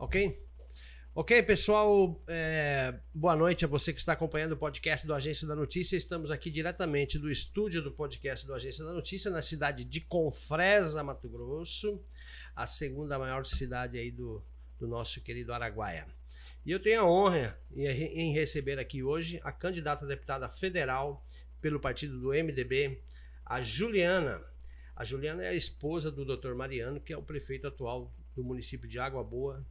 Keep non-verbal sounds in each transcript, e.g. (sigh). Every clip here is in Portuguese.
Ok? Ok, pessoal, é, boa noite a você que está acompanhando o podcast do Agência da Notícia. Estamos aqui diretamente do estúdio do podcast do Agência da Notícia, na cidade de Confresa, Mato Grosso, a segunda maior cidade aí do, do nosso querido Araguaia. E eu tenho a honra em receber aqui hoje a candidata a deputada federal pelo partido do MDB, a Juliana. A Juliana é a esposa do Dr. Mariano, que é o prefeito atual do município de Água Boa,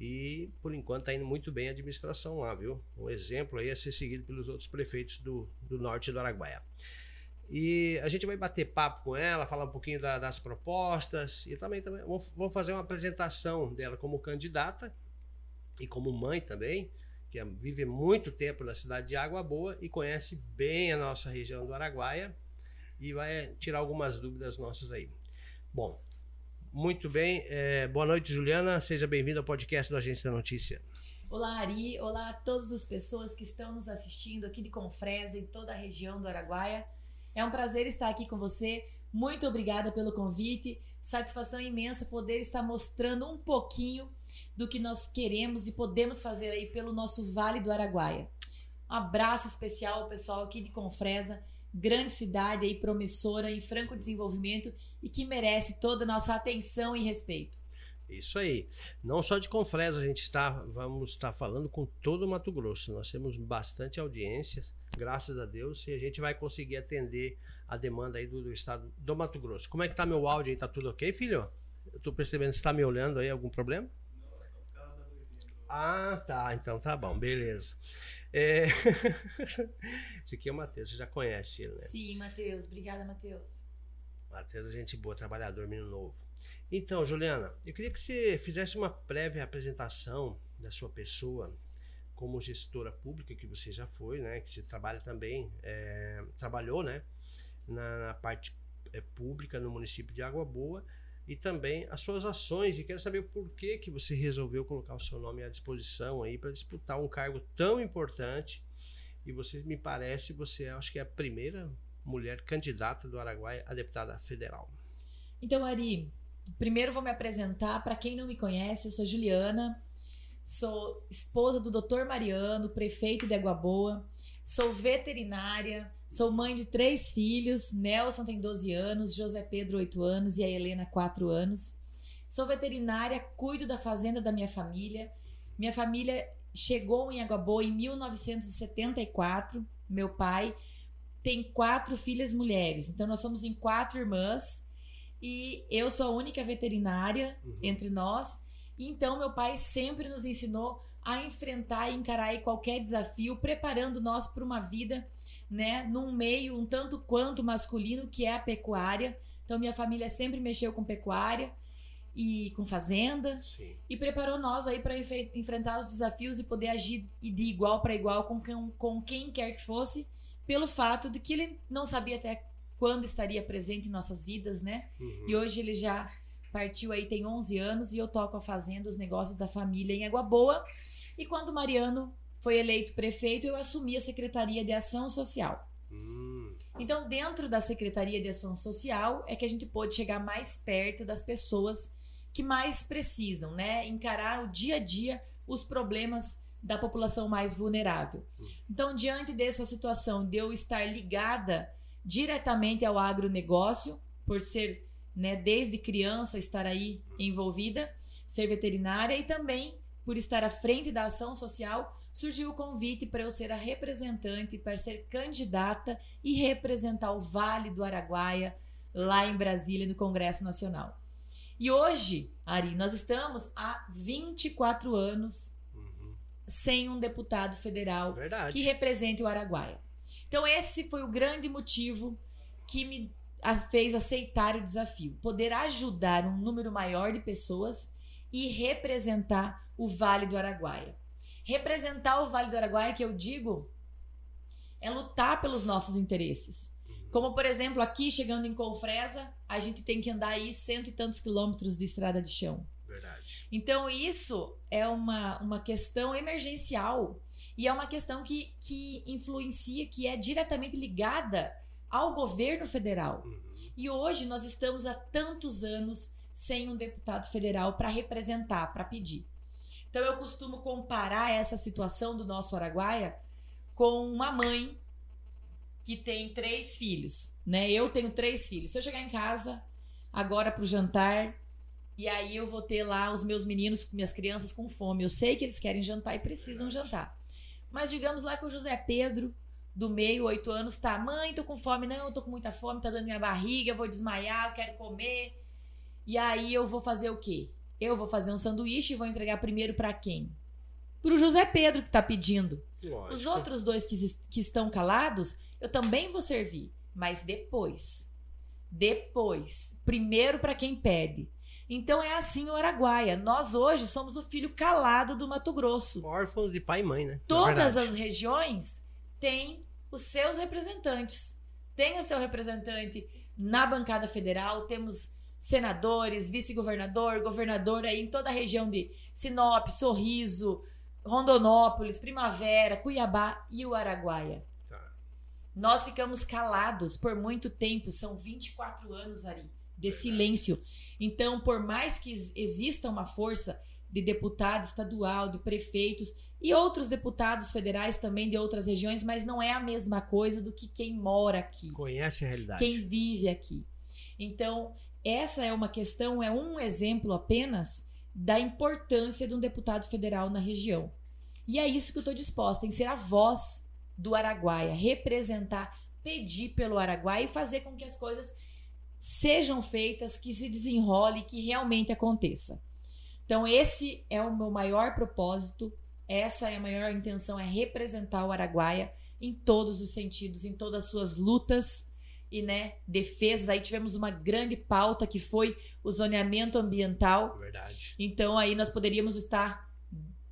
e por enquanto está indo muito bem a administração lá, viu? Um exemplo aí a ser seguido pelos outros prefeitos do, do norte do Araguaia. E a gente vai bater papo com ela, falar um pouquinho da, das propostas e também, também vamos fazer uma apresentação dela como candidata e como mãe também, que é, vive muito tempo na cidade de Água Boa e conhece bem a nossa região do Araguaia e vai tirar algumas dúvidas nossas aí. Bom, muito bem. É, boa noite, Juliana. Seja bem-vinda ao podcast do Agência da Notícia. Olá, Ari. Olá a todas as pessoas que estão nos assistindo aqui de Confresa e toda a região do Araguaia. É um prazer estar aqui com você. Muito obrigada pelo convite. Satisfação imensa poder estar mostrando um pouquinho do que nós queremos e podemos fazer aí pelo nosso Vale do Araguaia. Um abraço especial ao pessoal aqui de Confresa grande cidade aí promissora em franco desenvolvimento e que merece toda a nossa atenção e respeito. Isso aí. Não só de Confresa, a gente está, vamos estar falando com todo o Mato Grosso. Nós temos bastante audiência, graças a Deus, e a gente vai conseguir atender a demanda aí do, do estado do Mato Grosso. Como é que tá meu áudio aí? Tá tudo ok, filho? Eu tô percebendo que você tá me olhando aí, algum problema? Ah, tá. Então tá bom, beleza. É... (laughs) Esse aqui é o Matheus, você já conhece ele, né? Sim, Matheus. Obrigada, Matheus. Matheus é gente boa, trabalhador, menino novo. Então, Juliana, eu queria que você fizesse uma prévia apresentação da sua pessoa como gestora pública, que você já foi, né? Que você trabalha também, é... trabalhou, né? Na, na parte é, pública no município de Água Boa e também as suas ações. E quero saber por que, que você resolveu colocar o seu nome à disposição aí para disputar um cargo tão importante. E você, me parece, você acho que é a primeira mulher candidata do Araguaia a deputada federal. Então, Ari, primeiro vou me apresentar. Para quem não me conhece, eu sou Juliana, sou esposa do Dr. Mariano, prefeito de Água Boa, sou veterinária Sou mãe de três filhos. Nelson tem 12 anos, José Pedro, 8 anos e a Helena, 4 anos. Sou veterinária, cuido da fazenda da minha família. Minha família chegou em Água Boa em 1974. Meu pai tem quatro filhas mulheres, então nós somos em quatro irmãs e eu sou a única veterinária uhum. entre nós. Então meu pai sempre nos ensinou a enfrentar e encarar qualquer desafio, preparando nós para uma vida né, num meio um tanto quanto masculino que é a pecuária. Então minha família sempre mexeu com pecuária e com fazenda Sim. e preparou nós aí para enfrentar os desafios e poder agir de igual para igual com, com quem quer que fosse, pelo fato de que ele não sabia até quando estaria presente em nossas vidas, né? Uhum. E hoje ele já partiu aí tem 11 anos e eu toco a fazenda, os negócios da família em Água Boa. E quando o Mariano foi eleito prefeito, eu assumi a Secretaria de Ação Social. Hum. Então, dentro da Secretaria de Ação Social, é que a gente pôde chegar mais perto das pessoas que mais precisam, né? Encarar o dia a dia os problemas da população mais vulnerável. Hum. Então, diante dessa situação de eu estar ligada diretamente ao agronegócio, por ser, né, desde criança, estar aí envolvida, ser veterinária e também por estar à frente da ação social, surgiu o convite para eu ser a representante, para ser candidata e representar o Vale do Araguaia lá em Brasília, no Congresso Nacional. E hoje, Ari, nós estamos há 24 anos uhum. sem um deputado federal Verdade. que represente o Araguaia. Então, esse foi o grande motivo que me fez aceitar o desafio: poder ajudar um número maior de pessoas e representar o Vale do Araguaia representar o Vale do Araguaia, que eu digo, é lutar pelos nossos interesses. Como, por exemplo, aqui chegando em Confresa, a gente tem que andar aí cento e tantos quilômetros de estrada de chão. Verdade. Então, isso é uma, uma questão emergencial e é uma questão que, que influencia, que é diretamente ligada ao governo federal. Uhum. E hoje nós estamos há tantos anos sem um deputado federal para representar, para pedir. Então eu costumo comparar essa situação do nosso Araguaia com uma mãe que tem três filhos, né? Eu tenho três filhos. Se eu chegar em casa agora pro jantar e aí eu vou ter lá os meus meninos, minhas crianças com fome, eu sei que eles querem jantar e precisam jantar. Mas digamos lá que o José Pedro do meio, oito anos, tá, mãe, tô com fome, não, eu tô com muita fome, tá dando minha barriga, eu vou desmaiar, eu quero comer. E aí eu vou fazer o quê? Eu vou fazer um sanduíche e vou entregar primeiro para quem? Pro José Pedro que tá pedindo. Lógico. Os outros dois que, que estão calados, eu também vou servir, mas depois. Depois. Primeiro para quem pede. Então é assim o Araguaia. Nós hoje somos o filho calado do Mato Grosso. Órfãos de pai e mãe, né? Na Todas verdade. as regiões têm os seus representantes. Tem o seu representante na bancada federal, temos senadores, vice-governador, governador aí em toda a região de Sinop, Sorriso, Rondonópolis, Primavera, Cuiabá e o Araguaia. Tá. Nós ficamos calados por muito tempo, são 24 anos, Ari, de silêncio. Então, por mais que ex- exista uma força de deputado estadual, de prefeitos e outros deputados federais também de outras regiões, mas não é a mesma coisa do que quem mora aqui Conhece a realidade. quem vive aqui. Então, essa é uma questão, é um exemplo apenas da importância de um deputado federal na região. E é isso que eu estou disposta, em ser a voz do Araguaia, representar, pedir pelo Araguaia e fazer com que as coisas sejam feitas, que se desenrole, que realmente aconteça. Então, esse é o meu maior propósito, essa é a maior intenção, é representar o Araguaia em todos os sentidos, em todas as suas lutas e né, defesas. Aí tivemos uma grande pauta que foi o zoneamento ambiental. Verdade. Então aí nós poderíamos estar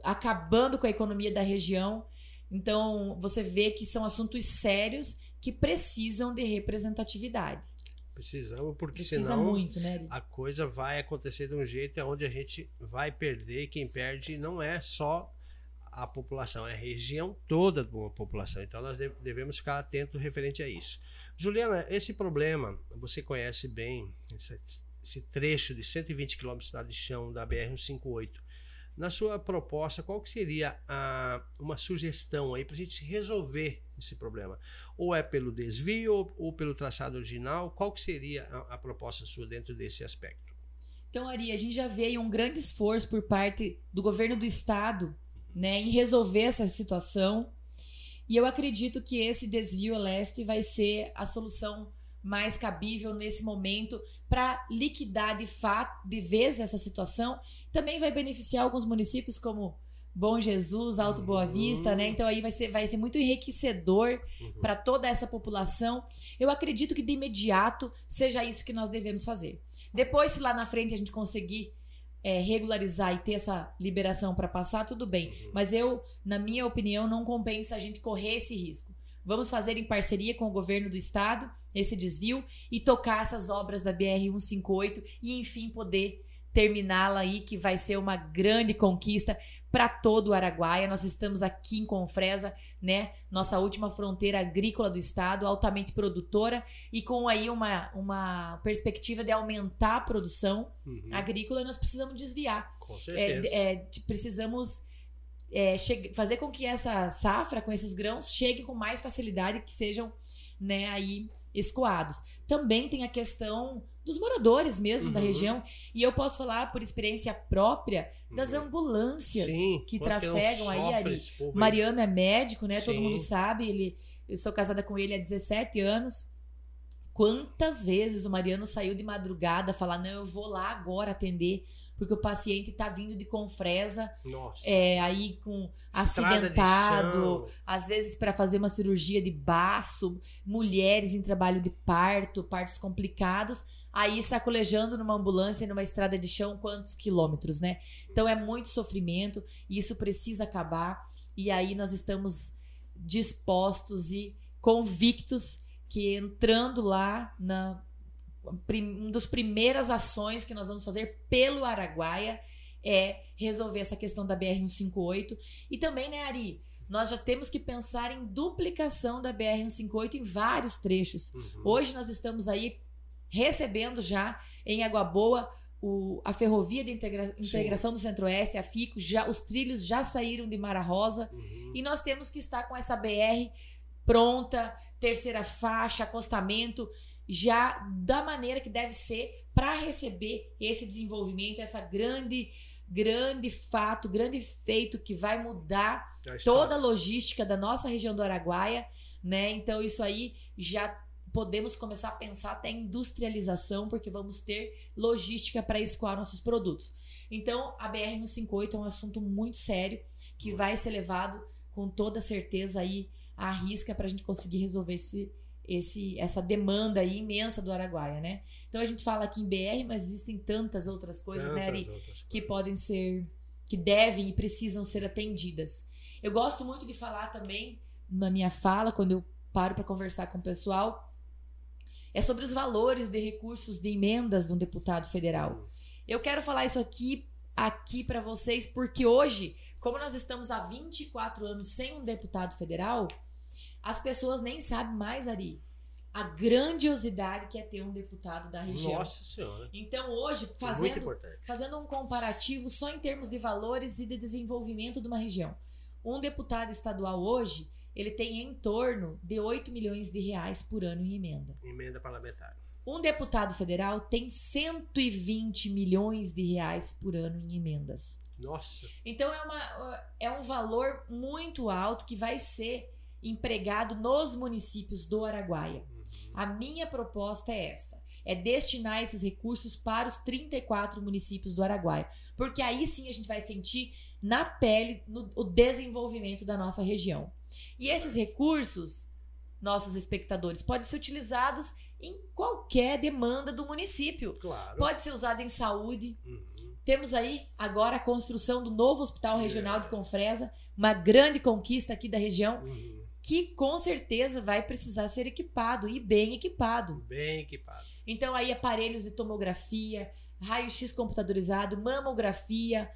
acabando com a economia da região. Então você vê que são assuntos sérios que precisam de representatividade. Precisamos, porque Precisa senão muito, né? A coisa vai acontecer de um jeito onde a gente vai perder. Quem perde não é só a população, é a região toda da população. Então nós de- devemos ficar atentos referente a isso. Juliana, esse problema, você conhece bem esse, esse trecho de 120 km de chão da BR-158. Na sua proposta, qual que seria a, uma sugestão aí para a gente resolver esse problema? Ou é pelo desvio ou, ou pelo traçado original? Qual que seria a, a proposta sua dentro desse aspecto? Então, Ari, a gente já aí um grande esforço por parte do governo do estado né, em resolver essa situação. E eu acredito que esse desvio a leste vai ser a solução mais cabível nesse momento para liquidar de fato, de vez essa situação. Também vai beneficiar alguns municípios como Bom Jesus, Alto Boa Uhum. Vista, né? Então aí vai ser, vai ser muito enriquecedor Uhum. para toda essa população. Eu acredito que de imediato seja isso que nós devemos fazer. Depois, se lá na frente a gente conseguir é, regularizar e ter essa liberação para passar, tudo bem. Mas eu, na minha opinião, não compensa a gente correr esse risco. Vamos fazer em parceria com o governo do estado esse desvio e tocar essas obras da BR-158 e, enfim, poder terminá-la aí, que vai ser uma grande conquista para todo o Araguaia. Nós estamos aqui em Confresa, né? Nossa última fronteira agrícola do estado, altamente produtora e com aí uma, uma perspectiva de aumentar a produção Uhum. agrícola, nós precisamos desviar. Com É, certeza. é, t- precisamos é, fazer com que essa safra, com esses grãos, chegue com mais facilidade, que sejam né, aí escoados. Também tem a questão dos moradores mesmo da Uhum. região. E eu posso falar por experiência própria das Uhum. ambulâncias Sim, que não trafegam aí, Ari. Mariano é médico, né? Todo Sim. mundo sabe. Ele, eu sou casada com ele há 17 anos. Quantas vezes o Mariano saiu de madrugada falar: não, eu vou lá agora atender, porque o paciente tá vindo de Confresa, Nossa. é, aí com acidentado, às vezes para fazer uma cirurgia de baço, mulheres em trabalho de parto, partos complicados, aí sacolejando numa ambulância, numa estrada de chão, quantos quilômetros, né? Então é muito sofrimento e isso precisa acabar. E aí nós estamos dispostos e convictos que entrando lá na uma das primeiras ações que nós vamos fazer pelo Araguaia é resolver essa questão da BR-158 e também, né, Ari, nós já temos que pensar em duplicação da BR-158 em vários trechos. Uhum. Hoje nós estamos aí recebendo já em Água Boa o, a Ferrovia de Integra- Integração do Centro-Oeste, a FICO, já, os trilhos já saíram de Mara Rosa Uhum. e nós temos que estar com essa BR pronta, terceira faixa, acostamento, já da maneira que deve ser para receber esse desenvolvimento, essa grande, grande fato, grande feito que vai mudar toda a logística da nossa região do Araguaia, né? Então isso aí já podemos começar a pensar até em industrialização, porque vamos ter logística para escoar nossos produtos. Então, a BR 158 é um assunto muito sério que vai ser levado com toda certeza aí à risca para a gente conseguir resolver esse, esse, essa demanda aí imensa do Araguaia, né? Então a gente fala aqui em BR, mas existem tantas outras coisas, né, Ari? Tantas outras que coisas. podem ser, que devem e precisam ser atendidas. Eu gosto muito de falar também na minha fala, quando eu paro para conversar com o pessoal, é sobre os valores de recursos de emendas de um deputado federal. Eu quero falar isso aqui aqui para vocês porque hoje, como nós estamos há 24 anos sem um deputado federal, as pessoas nem sabem mais, Ari, a grandiosidade que é ter um deputado da região. Nossa senhora. Então hoje, Muito fazendo fazendo um comparativo só em termos de valores e de desenvolvimento de uma região. Um deputado estadual hoje, ele tem em torno de 8 milhões de reais por ano em emenda. Emenda parlamentar. Um deputado federal tem 120 milhões de reais por ano em emendas. Nossa. Então é, uma, é um valor muito alto que vai ser empregado nos municípios do Araguaia. A minha proposta é essa: é destinar esses recursos para os 34 municípios do Araguaia. Porque aí sim a gente vai sentir na pele no- o desenvolvimento da nossa região. E esses recursos, nossos espectadores, podem ser utilizados em qualquer demanda do município. Claro. Pode ser usado em saúde, Uhum. temos aí agora a construção do novo Hospital Regional de Confresa, uma grande conquista aqui da região, Uhum. que com certeza vai precisar ser equipado e bem equipado. Bem equipado. Então aí aparelhos de tomografia, raio-x computadorizado, mamografia,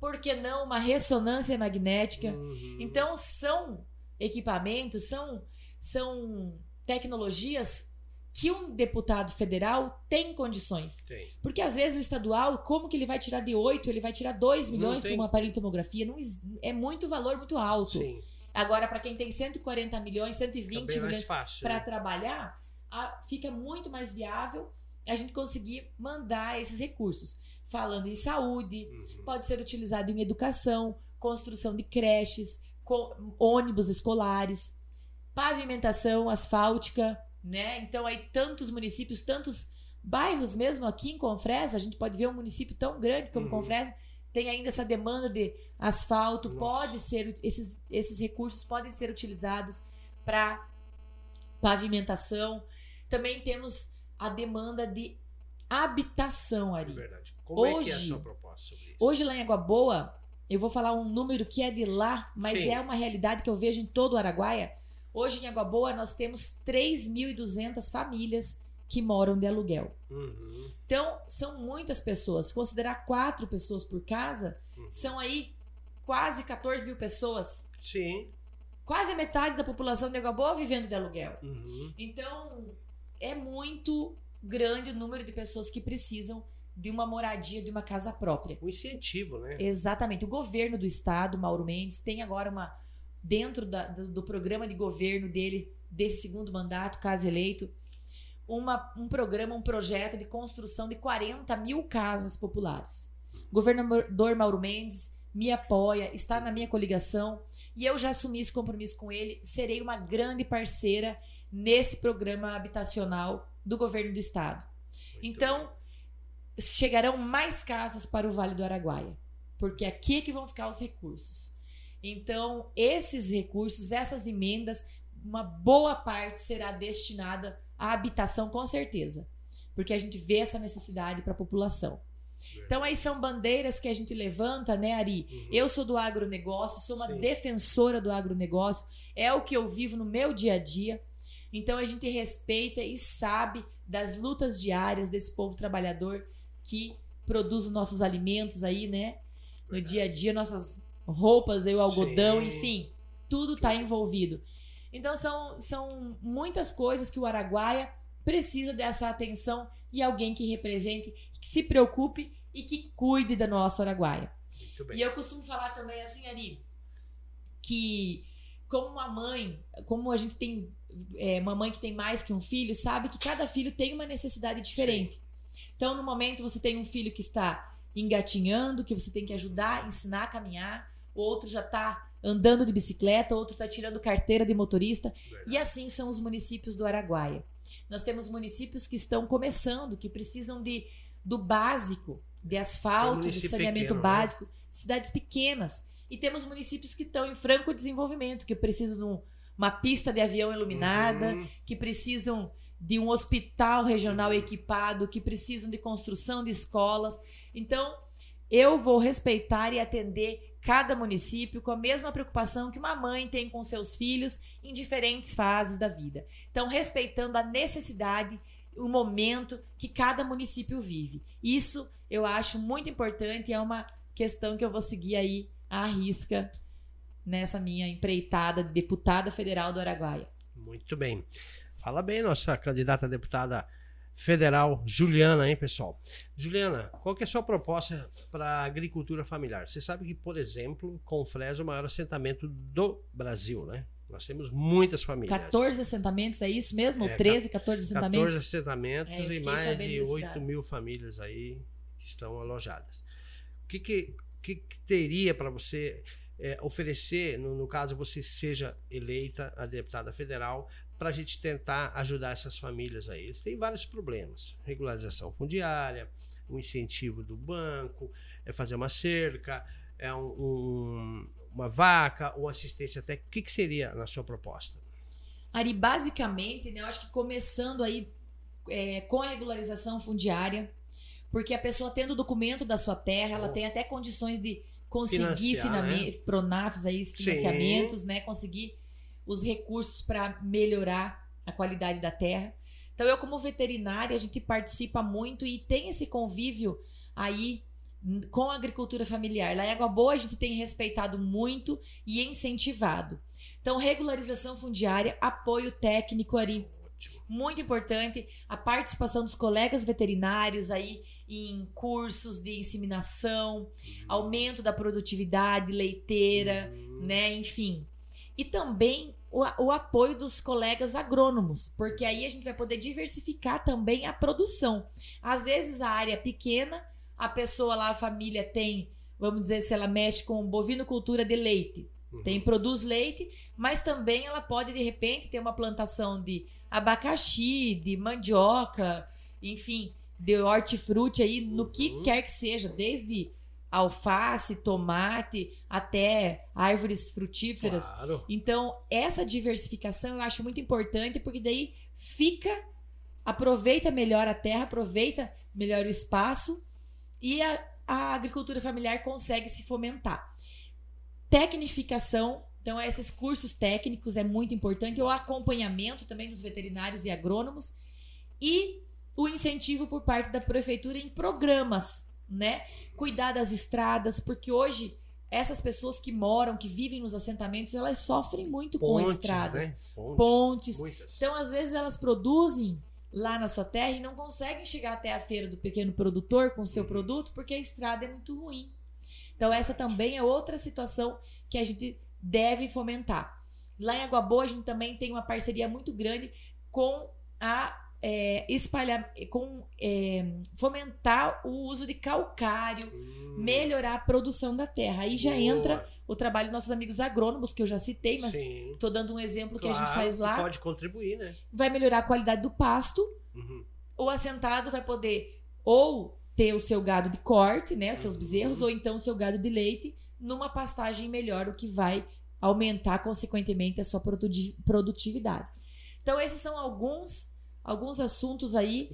por que não uma ressonância magnética? Uhum. Então são equipamentos, são são tecnologias que um deputado federal tem condições. Tem. Porque às vezes o estadual, como que ele vai tirar de 8, ele vai tirar 2 Não milhões por um aparelho de tomografia? Não, é muito valor, muito alto. Sim. Agora, para quem tem 140 milhões, Fica 120 bem mais milhões para né? trabalhar, a- fica muito mais viável a gente conseguir mandar esses recursos. Falando em saúde, Uhum. pode ser utilizado em educação, construção de creches, ônibus escolares, pavimentação asfáltica, né? Então aí tantos municípios, tantos bairros mesmo aqui em Confresa, a gente pode ver um município tão grande como Uhum. Confresa, tem ainda essa demanda de asfalto, Nossa. pode ser esses, esses recursos podem ser utilizados para pavimentação. Também temos a demanda de habitação, É Ari. verdade. Como é que é a Hoje- sua proposta sobre isso? Hoje lá em Água Boa, eu vou falar um número que é de lá, mas Sim. é uma realidade que eu vejo em todo o Araguaia. Hoje em Água Boa nós temos 3.200 famílias que moram de aluguel. Uhum. Então, são muitas pessoas. Se Considerar quatro pessoas por casa, Uhum. são aí quase 14 mil pessoas. Sim. Quase metade da população de Água Boa vivendo de aluguel. Uhum. Então, é muito grande o número de pessoas que precisam de uma moradia, de uma casa própria. Um incentivo, né? Exatamente. O governo do estado, Mauro Mendes, tem agora uma. Dentro da- do, do programa de governo dele, desse segundo mandato, caso eleito, uma, um programa, um projeto de construção de 40 mil casas populares. O governador Mauro Mendes me apoia, está na minha coligação e eu já assumi esse compromisso com ele. Serei uma grande parceira nesse programa habitacional do governo do estado. Muito Então, chegarão mais casas para o Vale do Araguaia, porque aqui é que vão ficar os recursos. Então, esses recursos, essas emendas, uma boa parte será destinada à habitação, com certeza, porque a gente vê essa necessidade para a população. Então, aí são bandeiras que a gente levanta, né, Ari? Uhum. Eu sou do agronegócio, sou uma Sim. defensora do agronegócio, é o que eu vivo no meu dia a dia. Então a gente respeita e sabe das lutas diárias desse povo trabalhador que produz os nossos alimentos aí, né? No dia a dia, nossas roupas, aí, o algodão, Sim. enfim, tudo está envolvido. Então são, são muitas coisas que o Araguaia precisa dessa atenção e alguém que represente, que se preocupe e que cuide da nossa Araguaia. E eu costumo falar também assim, Ari, que como uma mãe, como a gente tem é, uma mãe que tem mais que um filho, sabe que cada filho tem uma necessidade diferente. Sim. Então, no momento, você tem um filho que está engatinhando, que você tem que ajudar, ensinar a caminhar, o outro já está andando de bicicleta, outro está tirando carteira de motorista. E assim são os municípios do Araguaia. Nós temos municípios que estão começando, que precisam de do básico, de asfalto, de saneamento pequeno, né? básico, né? cidades pequenas. E temos municípios que estão em franco desenvolvimento, que precisam de uma pista de avião iluminada, uhum. que precisam de um hospital regional equipado, que precisam de construção de escolas. Então, eu vou respeitar e atender cada município com a mesma preocupação que uma mãe tem com seus filhos em diferentes fases da vida. Então, respeitando a necessidade, o momento que cada município vive. Isso eu acho muito importante e é uma questão que eu vou seguir aí à risca nessa minha empreitada de deputada federal do Araguaia. Muito bem. Fala bem, nossa candidata a deputada federal Juliana, hein, pessoal? Juliana, qual que é a sua proposta para a agricultura familiar? Você sabe que, por exemplo, Confresa é o maior assentamento do Brasil, né? Nós temos muitas famílias. 14 assentamentos, é isso mesmo? É, 13, 14 assentamentos? 14 assentamentos é, e mais de 8 mil famílias aí que estão alojadas. O que, que, que, que teria para você é, oferecer, no, no caso você seja eleita a deputada federal, para a gente tentar ajudar essas famílias aí. Eles têm vários problemas: regularização fundiária, um incentivo do banco, é fazer uma cerca, é um, um, uma vaca ou assistência técnica. O que, que seria na sua proposta? Ari, basicamente, né, eu acho que começando aí é, com a regularização fundiária, porque a pessoa tendo o documento da sua terra, ela tem até condições de conseguir né? pronafs aí, financiamentos, Sim. né? Conseguir os recursos para melhorar a qualidade da terra. Então, eu, como veterinária, a gente participa muito e tem esse convívio aí com a agricultura familiar. Lá em Água Boa, a gente tem respeitado muito e incentivado. Então, regularização fundiária, apoio técnico ali. Muito importante a participação dos colegas veterinários aí em cursos de inseminação, aumento da produtividade leiteira, né? Enfim, e também o, o apoio dos colegas agrônomos, porque aí a gente vai poder diversificar também a produção. Às vezes a área é pequena, a pessoa lá, a família tem, vamos dizer, se ela mexe com bovinocultura de leite, uhum. tem produz leite, mas também ela pode de repente ter uma plantação de abacaxi, de mandioca, enfim, de hortifruti aí, no que uhum. quer que seja, desde alface, tomate, até árvores frutíferas. Claro. Então, essa diversificação eu acho muito importante porque daí fica aproveita melhor a terra, aproveita melhor o espaço e a, a agricultura familiar consegue se fomentar. Tecnificação, então esses cursos técnicos é muito importante, o acompanhamento também dos veterinários e agrônomos e incentivo por parte da prefeitura em programas né? Cuidar das estradas, porque hoje essas pessoas que moram, que vivem nos assentamentos, elas sofrem muito Pontes, com estradas. Né? Pontes. Pontes. Então, às vezes, elas produzem lá na sua terra e não conseguem chegar até a feira do pequeno produtor com o seu uhum. produto porque a estrada é muito ruim. Então, essa também é outra situação que a gente deve fomentar. Lá em Água Boa, a gente também tem uma parceria muito grande com a é, espalhar, com, é, fomentar o uso de calcário, hum. melhorar a produção da terra. Aí já Boa. entra o trabalho dos nossos amigos agrônomos, que eu já citei, mas estou dando um exemplo claro, que a gente faz lá. Pode contribuir, né? Vai melhorar a qualidade do pasto. Uhum. O assentado vai poder ou ter o seu gado de corte, né? Seus uhum. bezerros, ou então o seu gado de leite numa pastagem melhor, o que vai aumentar, consequentemente, a sua produtividade. Então, esses são alguns alguns assuntos aí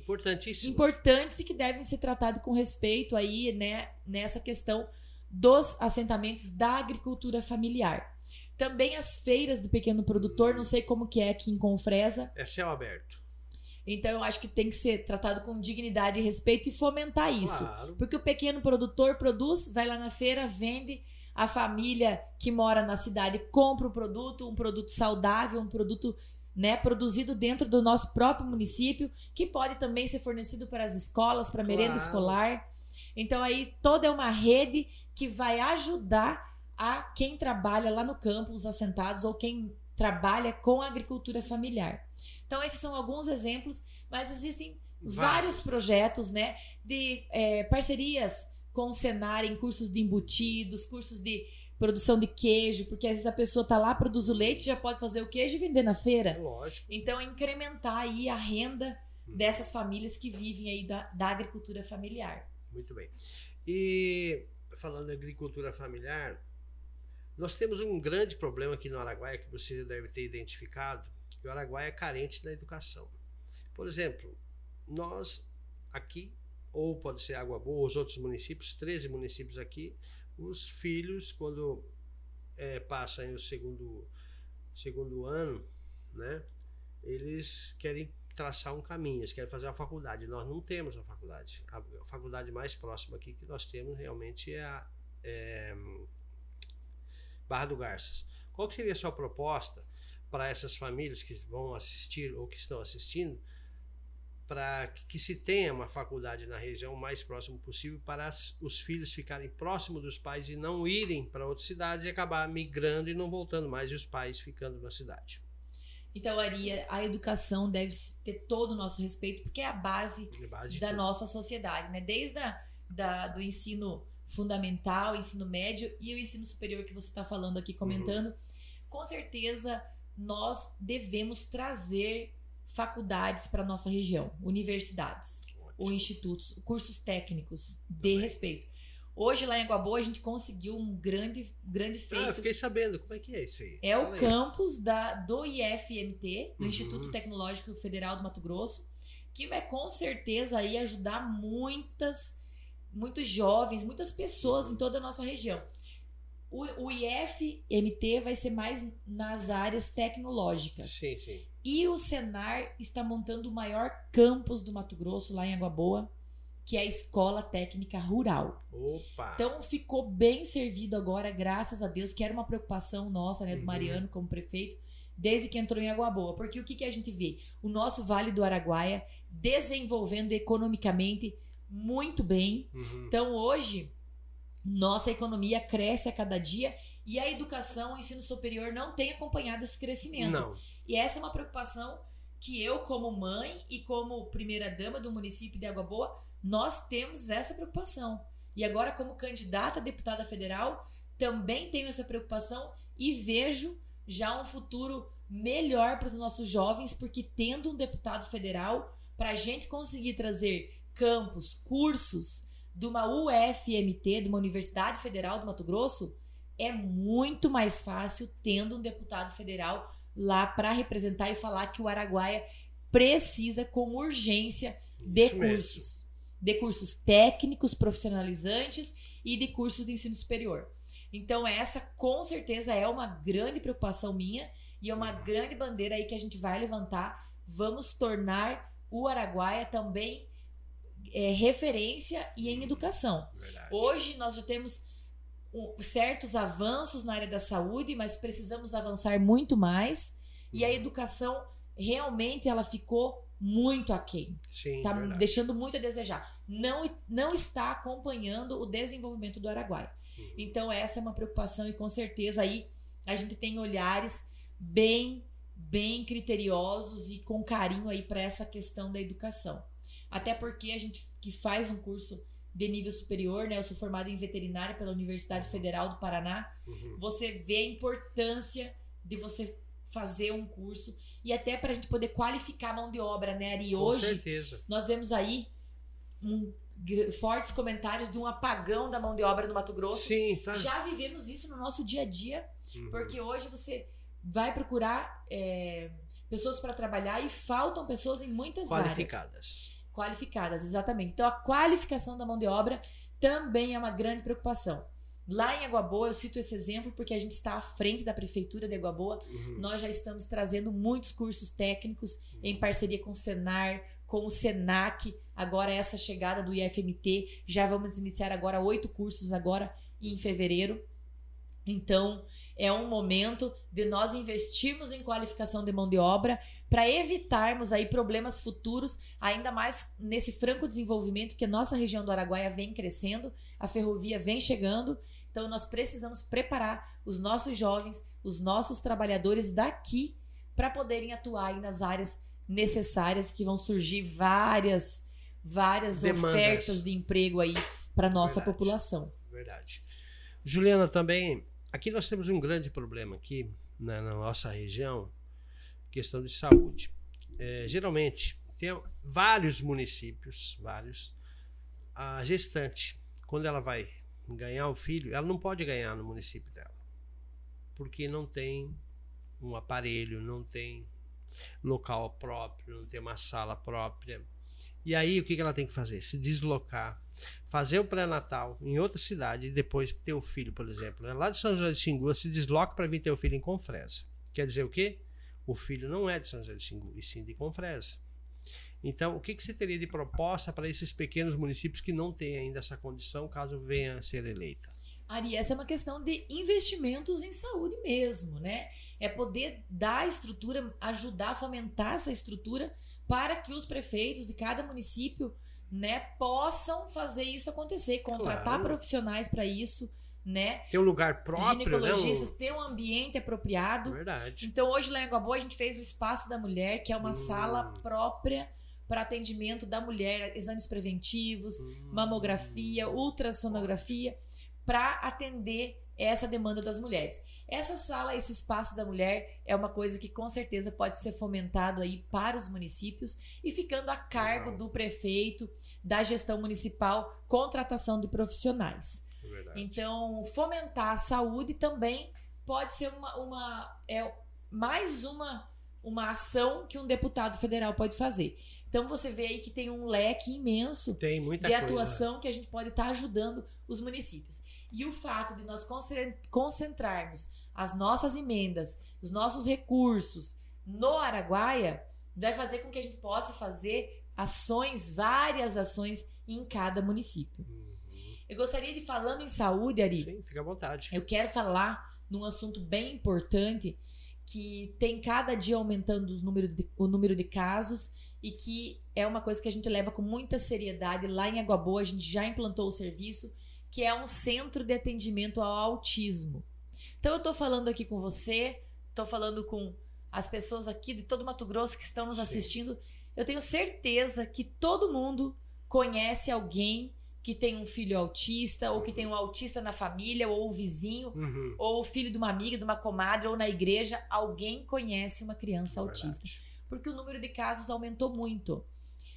importantes e que devem ser tratados com respeito aí, né, nessa questão dos assentamentos da agricultura familiar. Também as feiras do pequeno produtor, não sei como que é aqui em Confresa. É céu aberto. Então eu acho que tem que ser tratado com dignidade e respeito e fomentar isso. Claro. Porque o pequeno produtor produz, vai lá na feira, vende, a família que mora na cidade compra o produto, um produto saudável, um produto né, produzido dentro do nosso próprio município, que pode também ser fornecido para as escolas, para merenda Claro. escolar. Então aí toda é uma rede que vai ajudar a quem trabalha lá no campo, os assentados ou quem trabalha com a agricultura familiar. Então esses são alguns exemplos, mas existem Vários. vários projetos, né, de é, parcerias com o Senar em cursos de embutidos, cursos de produção de queijo, porque às vezes a pessoa tá lá, produz o leite, já pode fazer o queijo e vender na feira. Lógico. Então, incrementar aí a renda dessas famílias que vivem aí da, da agricultura familiar. Muito bem. E falando em agricultura familiar, nós temos um grande problema aqui no Araguaia que você deve ter identificado, que o Araguaia é carente da educação. Por exemplo, nós aqui, ou pode ser Água Boa, os outros municípios, 13 municípios aqui, os filhos, quando eh, passam o segundo, segundo ano, né, eles querem traçar um caminho, eles querem fazer uma faculdade. Nós não temos uma faculdade. A a faculdade mais próxima aqui que nós temos realmente é a é, Barra do Garças. Qual seria a sua proposta para essas famílias que vão assistir ou que estão assistindo para que, que se tenha uma faculdade na região o mais próximo possível para as- os filhos ficarem próximos dos pais e não irem para outras cidades e acabar migrando e não voltando mais e os pais ficando na cidade. Então, Ari, a educação deve ter todo o nosso respeito, porque é a base É base da nossa sociedade, né? Desde a, da, do ensino fundamental, ensino médio e o ensino superior que você está falando aqui, comentando, com certeza nós devemos trazer faculdades para nossa região, universidades ou Ótimo. institutos, cursos técnicos de Também. respeito. Hoje lá em Água Boa a gente conseguiu um grande, grande Ah, feito. eu fiquei sabendo. Como é que é isso aí? É o Fala aí. campus da, do IFMT, do Uhum. Instituto Tecnológico Federal do Mato Grosso, que vai com certeza aí ajudar muitas, muitos jovens, muitas pessoas em toda a nossa região. O, o IFMT vai ser mais nas áreas tecnológicas. Sim, sim. E o Senar está montando o maior campus do Mato Grosso, lá em Água Boa, que é a Escola Técnica Rural. Opa! Então ficou bem servido agora, graças a Deus, que era uma preocupação nossa, né, do Uhum. Mariano como prefeito, desde que entrou em Água Boa. Porque o que, que a gente vê? O nosso Vale do Araguaia desenvolvendo economicamente muito bem. Uhum. Então hoje, nossa economia cresce a cada dia e a educação, o ensino superior não tem acompanhado esse crescimento. Não. E essa é uma preocupação que eu, como mãe e como primeira-dama do município de Água Boa, nós temos essa preocupação. E agora, como candidata a deputada federal, também tenho essa preocupação e vejo já um futuro melhor para os nossos jovens, porque tendo um deputado federal, para a gente conseguir trazer campos, cursos de uma UFMT, de uma Universidade Federal do Mato Grosso, é muito mais fácil tendo um deputado federal lá para representar e falar que o Araguaia precisa com urgência de Isso mesmo. cursos, de cursos técnicos, profissionalizantes e de cursos de ensino superior. Então essa com certeza é uma grande preocupação minha e é uma grande bandeira aí que a gente vai levantar. Vamos tornar o Araguaia também é, referência e em educação. Verdade. Hoje nós já temos certos avanços na área da saúde, mas precisamos avançar muito mais. E a educação realmente ela ficou muito aquém. Sim, Tá verdade. deixando muito a desejar. Não, não está acompanhando o desenvolvimento do Araguaia. Uhum. Então essa é uma preocupação e com certeza aí a gente tem olhares bem bem criteriosos e com carinho aí para essa questão da educação. Até porque a gente que faz um curso de nível superior, né? Eu sou formada em veterinária pela Universidade Federal do Paraná. Uhum. Você vê a importância de você fazer um curso e até para a gente poder qualificar a mão de obra, né, Ari? Com Hoje certeza. nós vemos aí um fortes comentários de um apagão da mão de obra no Mato Grosso. Sim, tá. Já vivemos isso no nosso dia a dia, Uhum. porque hoje você vai procurar é, pessoas para trabalhar e faltam pessoas em muitas áreas. Qualificadas. Qualificadas, exatamente. Então a qualificação da mão de obra também é uma grande preocupação. Lá em Água Boa, eu cito esse exemplo porque a gente está à frente da prefeitura de Água Boa. Uhum. Nós já estamos trazendo muitos cursos técnicos em parceria com o Senar, com o Senac. Agora essa chegada do IFMT, já vamos iniciar agora oito cursos agora em fevereiro. Então, é um momento de nós investirmos em qualificação de mão de obra para evitarmos aí problemas futuros, ainda mais nesse franco desenvolvimento que a nossa região do Araguaia vem crescendo, a ferrovia vem chegando. Então nós precisamos preparar os nossos jovens, os nossos trabalhadores daqui para poderem atuar aí nas áreas necessárias que vão surgir várias várias Demandas. ofertas de emprego aí para nossa Verdade. população. Verdade. Juliana também Aqui nós temos um grande problema aqui na, na nossa região, questão de saúde. É, geralmente tem vários municípios, vários. A gestante, quando ela vai ganhar o filho, ela não pode ganhar no município dela, porque não tem um aparelho, não tem local próprio, não tem uma sala própria. E aí o que ela tem que fazer? Se deslocar fazer o pré-natal em outra cidade e depois ter o filho, por exemplo. Né? Lá de São José de Xingu, se desloca para vir ter o filho em Confresa. Quer dizer o quê? O filho não é de São José de Xingu, e sim de Confresa. Então, o que, que você teria de proposta para esses pequenos municípios que não têm ainda essa condição, caso venha a ser eleita? Ari, essa é uma questão de investimentos em saúde mesmo, né? É poder dar estrutura, ajudar a fomentar essa estrutura para que os prefeitos de cada município né, possam fazer isso acontecer, contratar claro. profissionais para isso, né? Ter um lugar próprio, né, Ginecologistas, né? ter um ambiente apropriado. Verdade. Então, hoje lá em Água Boa, a gente fez o Espaço da Mulher, que é uma hum. sala própria para atendimento da mulher, exames preventivos, hum. mamografia, ultrassonografia, para atender essa demanda das mulheres. Essa sala, esse espaço da mulher é uma coisa que com certeza pode ser fomentado aí para os municípios e ficando a cargo do prefeito, da gestão municipal, contratação de profissionais. Verdade. Então, fomentar a saúde também pode ser uma, uma é mais uma uma ação que um deputado federal pode fazer. Então você vê aí que tem um leque imenso de coisa. atuação que a gente pode estar tá ajudando os municípios. E o fato de nós concentrarmos as nossas emendas, os nossos recursos no Araguaia, vai fazer com que a gente possa fazer ações, várias ações em cada município. Uhum. Eu gostaria de falando em saúde, Ari. Sim, fica à vontade. Eu quero falar num assunto bem importante que tem cada dia aumentando os número de, o número de casos e que é uma coisa que a gente leva com muita seriedade. Lá em Água Boa, a gente já implantou o serviço que é um centro de atendimento ao autismo. Então eu estou falando aqui com você, estou falando com as pessoas aqui de todo Mato Grosso que estão nos assistindo. Eu tenho certeza que todo mundo conhece alguém que tem um filho autista, ou que tem um autista na família, ou o vizinho, uhum. ou o filho de uma amiga, de uma comadre, ou na igreja, alguém conhece uma criança é autista. Porque o número de casos aumentou muito.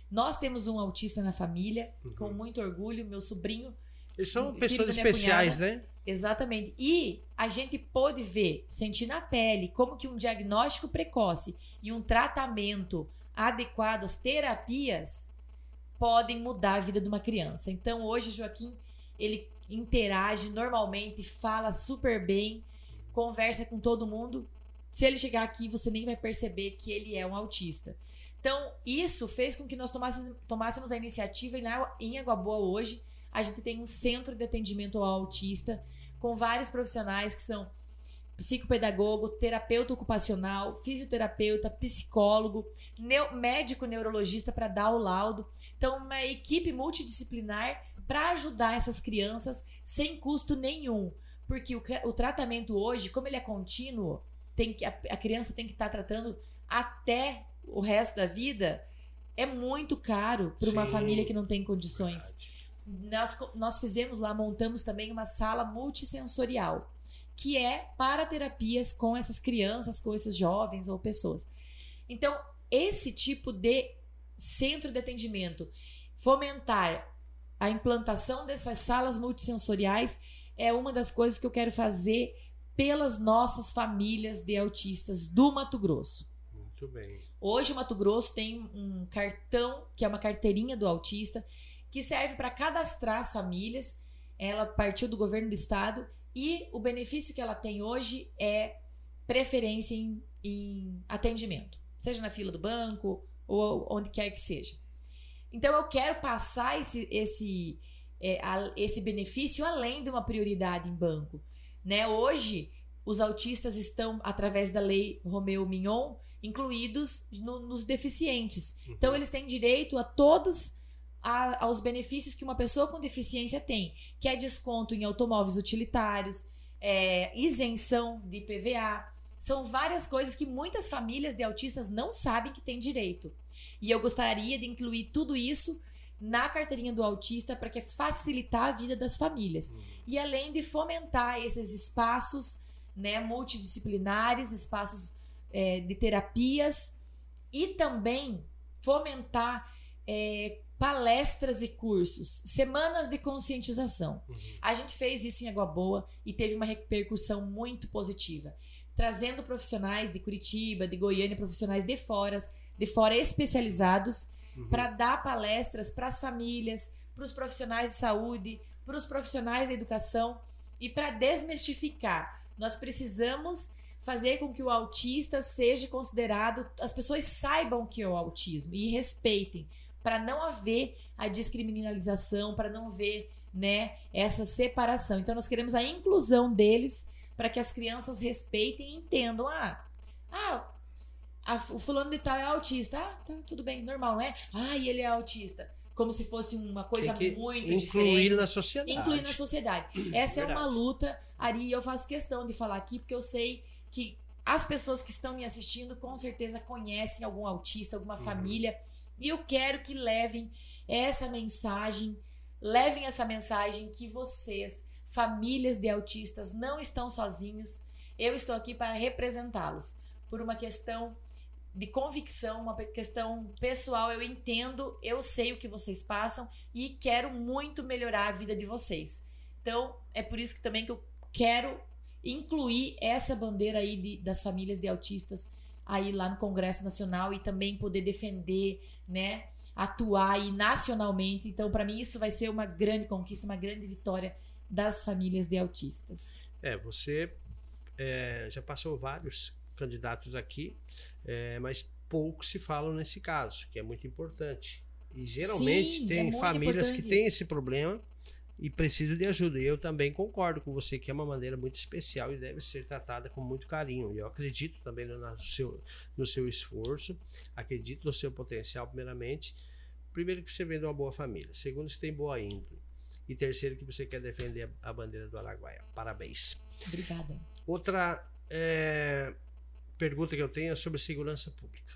Nós temos um autista na família, uhum. com muito orgulho, meu sobrinho eles são pessoas especiais, cunhada. né? Exatamente. E a gente pôde ver, sentir na pele, como que um diagnóstico precoce e um tratamento adequado, as terapias, podem mudar a vida de uma criança. Então, hoje, o Joaquim, ele interage normalmente, fala super bem, conversa com todo mundo. Se ele chegar aqui, você nem vai perceber que ele é um autista. Então, isso fez com que nós tomássemos, tomássemos a iniciativa em Água Boa hoje a gente tem um centro de atendimento ao autista com vários profissionais que são psicopedagogo, terapeuta ocupacional, fisioterapeuta, psicólogo, neo, médico neurologista para dar o laudo. Então, uma equipe multidisciplinar para ajudar essas crianças sem custo nenhum. Porque o, o tratamento hoje, como ele é contínuo, tem que, a, a criança tem que estar tá tratando até o resto da vida, é muito caro para uma família que não tem condições. Verdade nós, nós fizemos lá, montamos também uma sala multissensorial, que é para terapias com essas crianças, com esses jovens ou pessoas. Então, esse tipo de centro de atendimento, fomentar a implantação dessas salas multissensoriais é uma das coisas que eu quero fazer pelas nossas famílias de autistas do Mato Grosso. Muito bem. Hoje o Mato Grosso tem um cartão, que é uma carteirinha do autista, que serve para cadastrar as famílias. Ela partiu do governo do estado e o benefício que ela tem hoje é preferência em, em atendimento, seja na fila do banco ou onde quer que seja. Então eu quero passar esse, esse, é, esse benefício além de uma prioridade em banco. Né? Hoje, os autistas estão, através da lei Romeu Mignon, incluídos no, nos deficientes. Uhum. Então, eles têm direito a todos a- aos benefícios que uma pessoa com deficiência tem, que é desconto em automóveis utilitários, é, isenção de PVA. São várias coisas que muitas famílias de autistas não sabem que têm direito. E eu gostaria de incluir tudo isso na carteirinha do autista para que facilitar a vida das famílias. E além de fomentar esses espaços né, multidisciplinares, espaços é, de terapias e também fomentar é, palestras e cursos, semanas de conscientização. A gente fez isso em Água Boa e teve uma repercussão muito positiva, trazendo profissionais de Curitiba, de Goiânia, profissionais de fora, de fora especializados para dar palestras para as famílias, para os profissionais de saúde, para os profissionais da educação e para desmistificar. Nós precisamos fazer com que o autista seja considerado, as pessoas saibam que é o autismo e respeitem, para não haver a descriminalização, para não ver, né, essa separação. Então nós queremos a inclusão deles para que as crianças respeitem e entendam, ah, ah, a- o fulano de tal é autista. Ah, tá, tudo bem, normal, não é? Ah, e ele é autista. Como se fosse uma coisa muito incluir diferente. na sociedade. Incluir na sociedade. (clears throat) Essa é uma Verdade. luta, Ari, e eu faço questão de falar aqui, porque eu sei que as pessoas que estão me assistindo com certeza conhecem algum autista, alguma Uhum. família. E eu quero que levem essa mensagem, levem essa mensagem que vocês, famílias de autistas, não estão sozinhos. Eu estou aqui para representá-los por uma questão de convicção, uma questão pessoal. Eu entendo, eu sei o que vocês passam e quero muito melhorar a vida de vocês. Então, é por isso que também que eu quero incluir essa bandeira aí de- das famílias de autistas aí lá no Congresso Nacional e também poder defender, né, atuar aí nacionalmente. Então, para mim isso vai ser uma grande conquista, uma grande vitória das famílias de autistas. É, você é, já passou vários candidatos aqui, é, mas pouco se falam nesse caso, que é muito importante. E geralmente Sim, é tem muito famílias que importante. têm esse problema e precisam de ajuda. E eu também concordo com você que é uma maneira muito especial e deve ser tratada com muito carinho. E eu acredito também no, seu, no seu esforço, acredito no seu potencial, primeiramente. Primeiro, que você vem de uma boa família. Segundo, que você tem boa índole. E terceiro, que você quer defender a a bandeira do Araguaia. Parabéns. Obrigada. Outra é, pergunta que eu tenho é sobre segurança pública.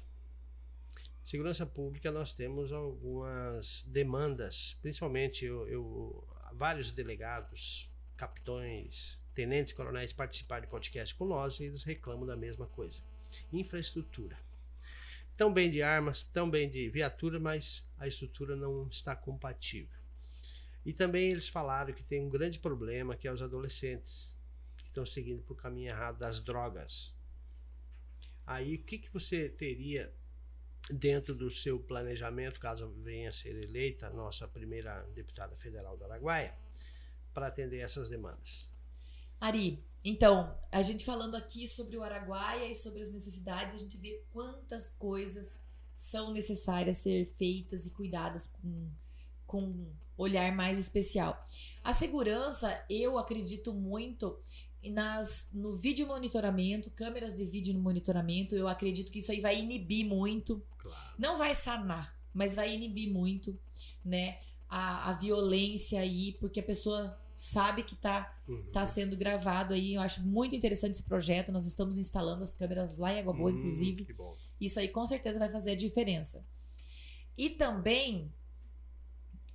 Segurança pública, nós temos algumas demandas, principalmente eu, eu- vários delegados, capitões, tenentes, coronéis participaram de podcast com nós e eles reclamam da mesma coisa. Infraestrutura. Tão bem de armas, tão bem de viatura, mas a estrutura não está compatível. E também eles falaram que tem um grande problema que é os adolescentes que estão seguindo por caminho errado das drogas. Aí o que, que você teria dentro do seu planejamento, caso venha a ser eleita nossa primeira deputada federal do Araguaia, para atender essas demandas? Ari, então, a gente falando aqui sobre o Araguaia e sobre as necessidades, a gente vê quantas coisas são necessárias ser feitas e cuidadas com, com um olhar mais especial. A segurança, eu acredito muito nas, no vídeo monitoramento, câmeras de vídeo no monitoramento, eu acredito que isso aí vai inibir muito Claro. não vai sanar, mas vai inibir muito, né, a, a violência aí, porque a pessoa sabe que tá, Uhum. tá sendo gravado aí. Eu acho muito interessante esse projeto. Nós estamos instalando as câmeras lá em Água Boa, Hum, inclusive. Isso aí com certeza vai fazer a diferença. E também,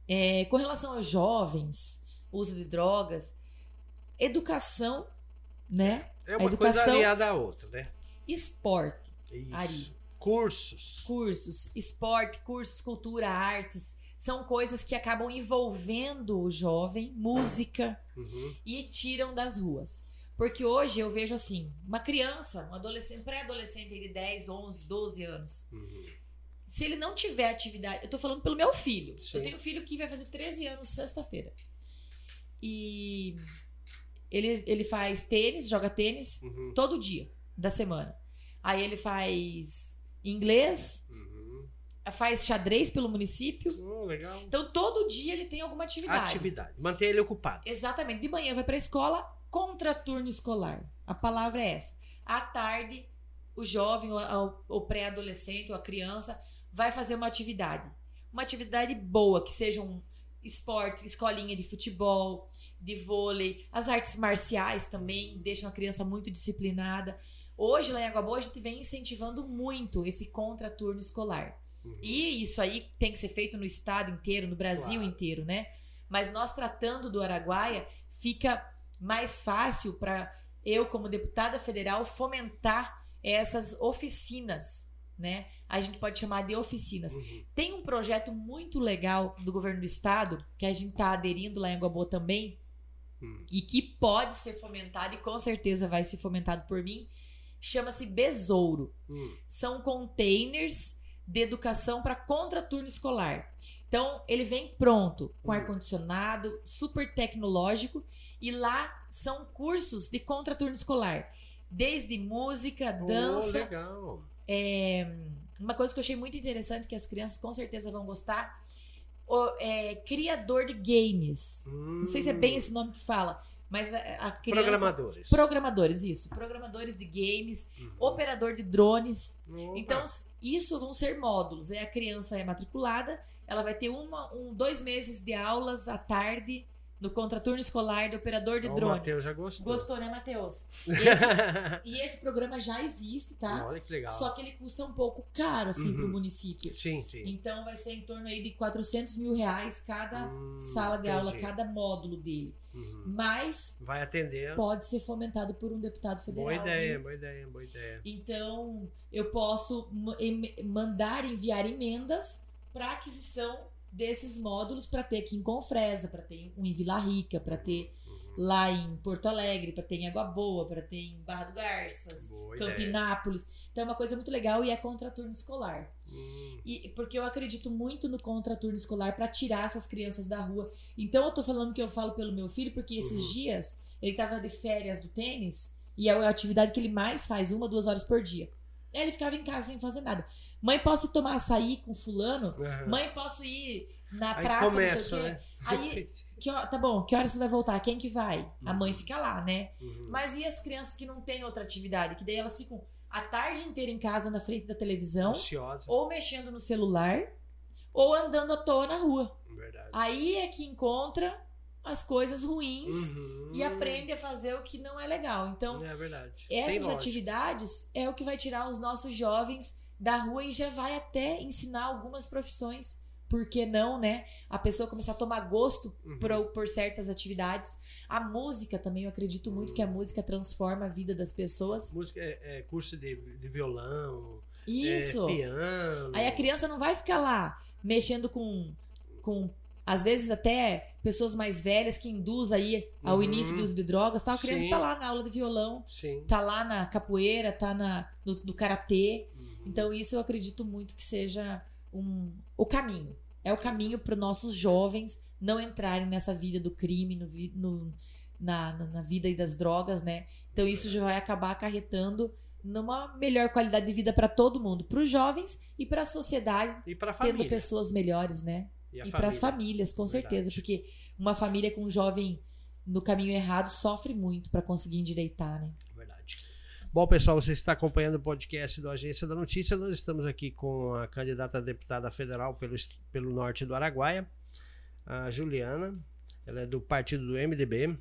é, com relação aos jovens, uso de drogas, educação, né? É uma educação- coisa aliada à outra, né? Esporte. Isso. Ari. Cursos. cursos, esporte, cursos, cultura, artes, são coisas que acabam envolvendo o jovem, música Uhum. e tiram das ruas. Porque hoje eu vejo assim, uma criança, um adolescente, pré-adolescente de 10, 11, 12 anos, Uhum. se ele não tiver atividade, eu tô falando pelo meu filho. Sim. Eu tenho um filho que vai fazer 13 anos sexta-feira. E ele, ele faz tênis, joga tênis Uhum. todo dia da semana. Aí ele faz inglês, Uhum. faz xadrez pelo município. Oh, legal. Então todo dia ele tem alguma atividade. Atividade. Manter ele ocupado. Exatamente. De manhã vai pra escola, contraturno escolar. A palavra é essa. À tarde, o jovem, o pré-adolescente ou a criança vai fazer uma atividade. Uma atividade boa, que seja um esporte, escolinha de futebol, de vôlei, as artes marciais também deixam a criança muito disciplinada. Hoje, lá em Água Boa, a gente vem incentivando muito esse contraturno escolar. Uhum. E isso aí tem que ser feito no estado inteiro, no Brasil claro. inteiro, né? Mas nós tratando do Araguaia, fica mais fácil para eu, como deputada federal, fomentar essas oficinas, né? A gente pode chamar de oficinas. Uhum. Tem um projeto muito legal do governo do estado, que a gente está aderindo lá em Água Boa também, uhum. e que pode ser fomentado, e com certeza vai ser fomentado por mim, chama-se Besouro. Hum. São containers de educação para contraturno escolar. Então, ele vem pronto, com hum. ar-condicionado, super tecnológico, e lá são cursos de contraturno escolar. Desde música, dança. Oh, legal. É, uma coisa que eu achei muito interessante, que as crianças com certeza vão gostar, o, é, criador de games. Hum. Não sei se é bem hum. esse nome que fala mas a, a criança. Programadores. Programadores, isso. Programadores de games, uhum. operador de drones. Opa. Então, isso vão ser módulos. É a criança é matriculada, ela vai ter uma, um, dois meses de aulas à tarde no contraturno escolar do operador de oh, drone. O Matheus já gostou. Gostou, né, Matheus? E, (laughs) e esse programa já existe, tá? Olha que legal. Só que ele custa um pouco caro, assim, uhum. pro município. Sim, sim. Então vai ser em torno aí de 400 mil reais cada hum, sala de entendi. aula, cada módulo dele. Uhum. Mas vai atender. Pode ser fomentado por um deputado federal. Boa ideia, viu? boa ideia, boa ideia. Então, eu posso mandar enviar emendas para aquisição desses módulos para ter aqui em Confresa, para ter um em Vila Rica, para ter lá em Porto Alegre, para ter em Água Boa, para ter em Barra do Garças, Boa Campinápolis. Ideia. Então é uma coisa muito legal e é contraturno escolar. Hum. E porque eu acredito muito no contraturno escolar para tirar essas crianças da rua. Então eu tô falando que eu falo pelo meu filho porque esses uhum. dias ele tava de férias do tênis e é a atividade que ele mais faz, uma, duas horas por dia. Ele ficava em casa sem fazer nada. Mãe, posso tomar açaí com fulano? Uhum. Mãe, posso ir na Aí praça, começa, não sei o quê. Né? Aí, (laughs) que, tá bom, que horas você vai voltar? Quem que vai? Uhum. A mãe fica lá, né? Uhum. Mas e as crianças que não têm outra atividade? Que daí elas ficam a tarde inteira em casa na frente da televisão, Ociosa. ou mexendo no celular, ou andando à toa na rua. Verdade. Aí é que encontra as coisas ruins uhum. e aprende a fazer o que não é legal. Então, é essas atividades é o que vai tirar os nossos jovens da rua e já vai até ensinar algumas profissões. Por que não, né? A pessoa começar a tomar gosto uhum. por, por certas atividades. A música também, eu acredito muito uhum. que a música transforma a vida das pessoas. Música é, é curso de, de violão, Isso. É piano. Aí a criança não vai ficar lá mexendo com, com às vezes até pessoas mais velhas que induz aí ao uhum. início do uso de drogas, tá? A criança Sim. tá lá na aula de violão, Sim. tá lá na capoeira, tá na, no, no karatê. Então isso eu acredito muito que seja um, o caminho. É o caminho para os nossos jovens não entrarem nessa vida do crime, no, no na, na, vida das drogas, né? Então isso já vai acabar acarretando numa melhor qualidade de vida para todo mundo, para os jovens e para a sociedade, e tendo família. pessoas melhores, né? E, e para as famílias, com Verdade. certeza, porque uma família com um jovem no caminho errado sofre muito para conseguir endireitar, né? Bom, pessoal, você está acompanhando o podcast do Agência da Notícia. Nós estamos aqui com a candidata a deputada federal pelo, pelo norte do Araguaia, a Juliana. Ela é do partido do MDB